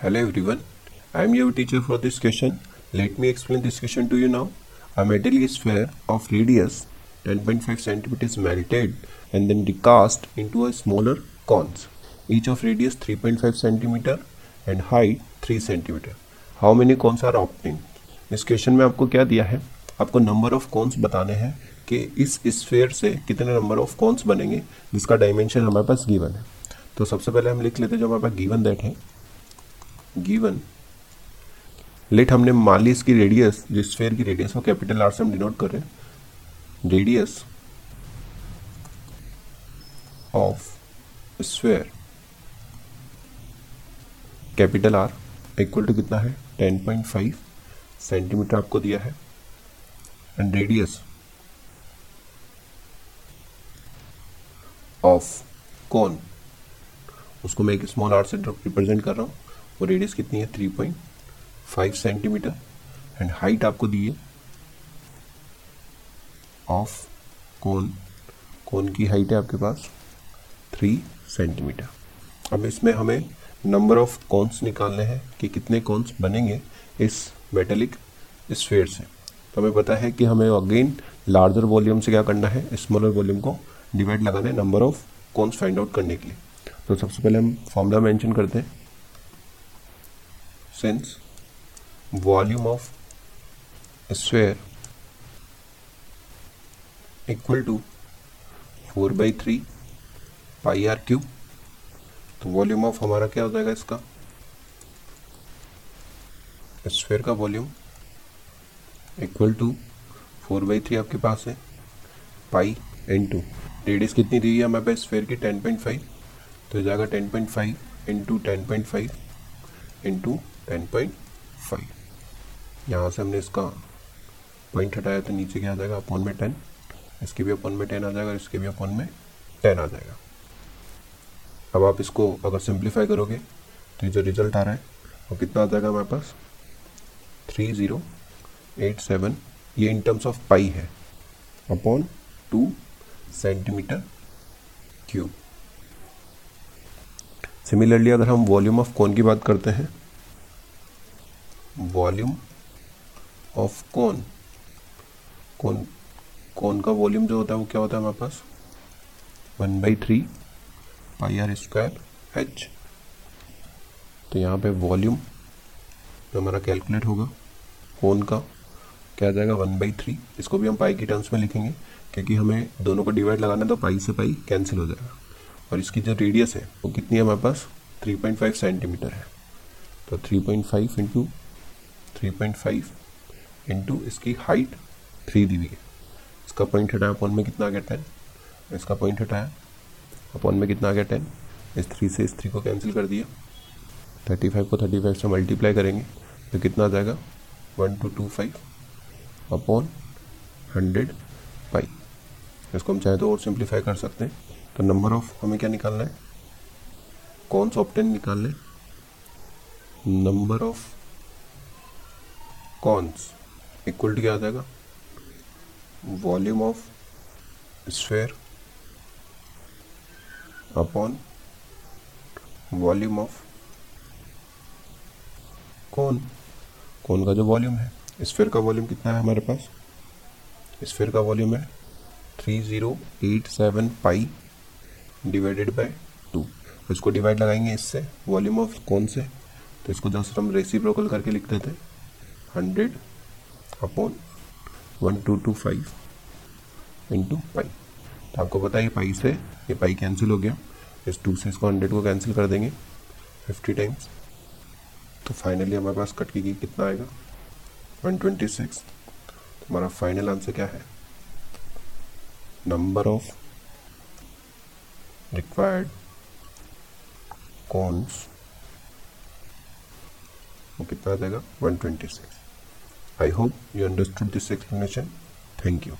Hello everyone, I am your teacher for this question. Let me explain this question to you now. A metallic sphere of radius 10.5 cm is melted and then recast into a smaller cones, each of radius 3.5 cm and height 3 cm. How many cones are obtained? इस question में आपको क्या दिया है आपको number of cons बताने हैं कि इस स्फेयर से कितने नंबर ऑफ़ कॉन्स बनेंगे जिसका डायमेंशन हमारे पास गिवन है तो सबसे पहले हम लिख लेते हैं जो हमारे पास गिवन दैट है गिवन लेट हमने मान ली इसकी रेडियस जो स्फेयर की रेडियस हो कैपिटल आर से हम डिनोट कर रहे हैं। Radius of sphere capital R equal to कितना है? 10.5 सेंटीमीटर आपको दिया है। एंड रेडियस ऑफ़ कौन उसको मैं एक स्मॉल आर से रिप्रेजेंट कर रहा हूँ। वो रेडियस कितनी है? Three point five centimetre and height आपको दी है ऑफ़ कौन कौन की हाइट है आपके पास थ्री सेंटीमीटर अब इसमें हमें नंबर ऑफ़ कॉन्स निकालने हैं कि कितने कॉन्स बनेंगे इस मेटेलिक स्फेयर से. तो हमें पता है कि हमें अगेन लार्जर वॉल्यूम से क्या करना है? स्मॉलर वॉल्यूम को डिवाइड लगाना है number of cones find out करने के लिए. तो सबसे पहले हम फॉर्मूला मेंशन करते हैं. Since volume of sphere equal to four by three pi R cube तो वॉल्यूम ऑफ़ हमारा क्या हो जाएगा इसका? स्फेयर का volume equal to four by three आपके पास है पाई इन टू रेडियस कितनी दी है हमारे पास स्फेयर की टेन पॉइंट फाइव तो जाएगा ten point five into ten point five into ten point five यहाँ से हमने इसका पॉइंट हटाया तो नीचे क्या आ जाएगा? अपॉन में टेन इसके भी अपॉन में टेन आ जाएगा इसके भी अपॉन में टेन आ जाएगा। अब आप इसको अगर सिंप्लीफाई करोगे तो ये जो रिज़ल्ट आ रहा है, वो कितना आ जाएगा हमारे पास? थ्री ज़ीरो एट सेवन ये इन टर्म्स ऑफ़ पाई है। Upon two centimetre cube similarly अगर हम वॉल्यूम ऑफ़ कौन की बात करते हैं वॉल्यूम ऑफ़ कौन कौन कौन का वॉल्यूम जो होता है वो क्या होता है हमारे पास? One by three pi R square H तो यहाँ पे वॉल्यूम जो हमारा कैलकुलेट होगा कौन का, क्या जाएगा? वन बाई थ्री इसको भी हम पाई की टर्म्स में लिखेंगे, क्योंकि हमें दोनों को डिवाइड लगाना है तो पाई से पाई कैंसिल हो जाएगा। और इसकी जो रेडियस है, वो कितनी है हमारे पास? 3.5 सेंटीमीटर है। तो 3.5 point five into three point five into इसकी हाइट थ्री दी हुई है। इसका पॉइंट हटाया अपॉन में कितना आ गया टेन इसका पॉइंट हटाया अपॉन में कितना आ गया टेन इस थ्री से इस थ्री को कैंसिल कर दिया। थर्टी फाइव को थर्टी फाइव से मल्टीप्लाई करेंगे तो कितना आ जाएगा? One two two five upon hundred pi इसको हम चाहे तो और सिंप्लीफाई कर सकते हैं। तो नंबर ऑफ़ हमें क्या निकालना है? कौन सा ऑप्टेन निकाल लें number of cones equal to क्या आ जाएगा? Volume of sphere upon volume of कौन कौन का जो वॉल्यूम है स्फेयर का वॉल्यूम कितना है हमारे पास? स्फेयर का वॉल्यूम है three zero eight seven pi divided by two इसको डिवाइड लगाएँगे इससे वॉल्यूम ऑफ़ कौन से। तो इसको जस्ट हम रेसिप्रोकल करके लिख देते हैं hundred upon one two two five into pi तो आपको पता है पाई से, ये पाई कैंसिल हो गया। इस टू से इसको हंड्रेड को कैंसिल कर देंगे फिफ्टी टाइम्स तो फाइनली हमारे पास कट की कितना आएगा? वन ट्वेंटी सिक्स तो हमारा फाइनल आंसर क्या है? नंबर ऑफ़ cones वो कितना आ जाएगा 126 I hope you understood this explanation thank you